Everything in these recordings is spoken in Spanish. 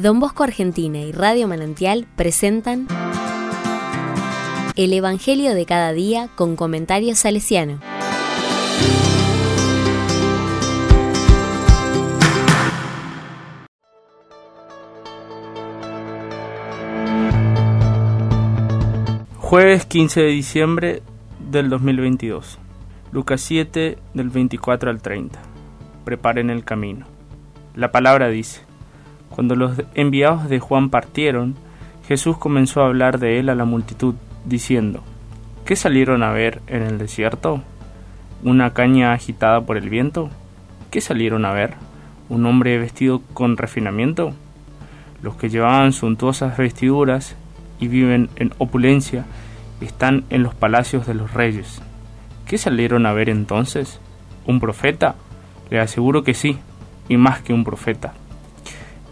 Don Bosco Argentina y Radio Manantial presentan El Evangelio de cada día con comentarios salesiano. Jueves 15 de diciembre del 2022. Lucas 7 del 24 al 30. Preparen el camino. La palabra dice, cuando los enviados de Juan partieron, Jesús comenzó a hablar de él a la multitud, diciendo, ¿qué salieron a ver en el desierto? ¿Una caña agitada por el viento? ¿Qué salieron a ver? ¿Un hombre vestido con refinamiento? Los que llevaban suntuosas vestiduras y viven en opulencia están en los palacios de los reyes. ¿Qué salieron a ver entonces? ¿Un profeta? Le aseguro que sí, y más que un profeta.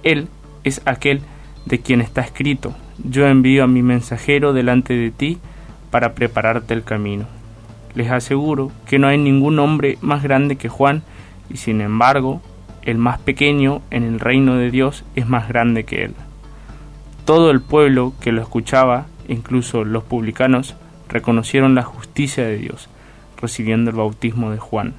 Él es aquel de quien está escrito, yo envío a mi mensajero delante de ti para prepararte el camino. Les aseguro que no hay ningún hombre más grande que Juan, y sin embargo, el más pequeño en el reino de Dios es más grande que él. Todo el pueblo que lo escuchaba, incluso los publicanos, reconocieron la justicia de Dios, recibiendo el bautismo de Juan.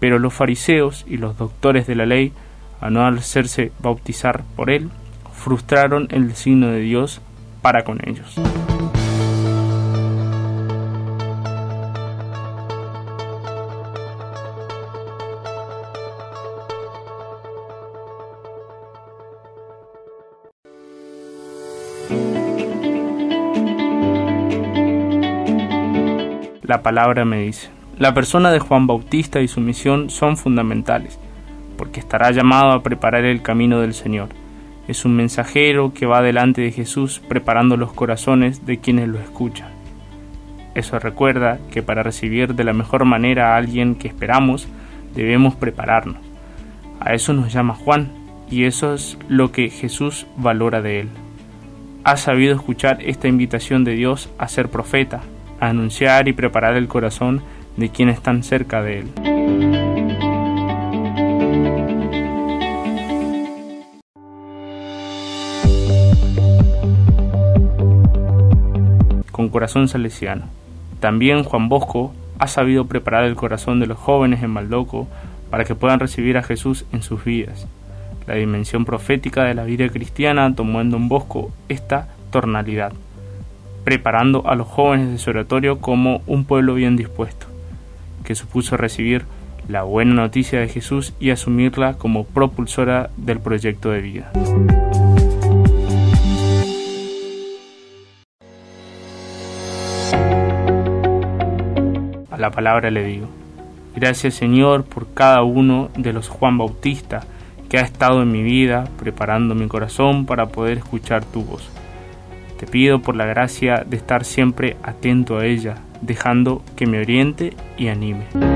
Pero los fariseos y los doctores de la ley, a no hacerse bautizar por él, frustraron el designio de Dios para con ellos. La palabra me dice. La persona de Juan Bautista y su misión son fundamentales, porque estará llamado a preparar el camino del Señor. Es un mensajero que va delante de Jesús preparando los corazones de quienes lo escuchan. Eso recuerda que para recibir de la mejor manera a alguien que esperamos, debemos prepararnos. A eso nos llama Juan, y eso es lo que Jesús valora de él. Ha sabido escuchar esta invitación de Dios a ser profeta, a anunciar y preparar el corazón de quienes están cerca de él. Con corazón salesiano. También Juan Bosco ha sabido preparar el corazón de los jóvenes en Maldoco para que puedan recibir a Jesús en sus vidas. La dimensión profética de la vida cristiana tomó en Don Bosco esta tornalidad preparando a los jóvenes de su oratorio como un pueblo bien dispuesto, que supuso recibir la buena noticia de Jesús y asumirla como propulsora del proyecto de vida. La palabra le digo, gracias Señor por cada uno de los Juan Bautista que ha estado en mi vida preparando mi corazón para poder escuchar tu voz. Te pido por la gracia de estar siempre atento a ella, dejando que me oriente y anime.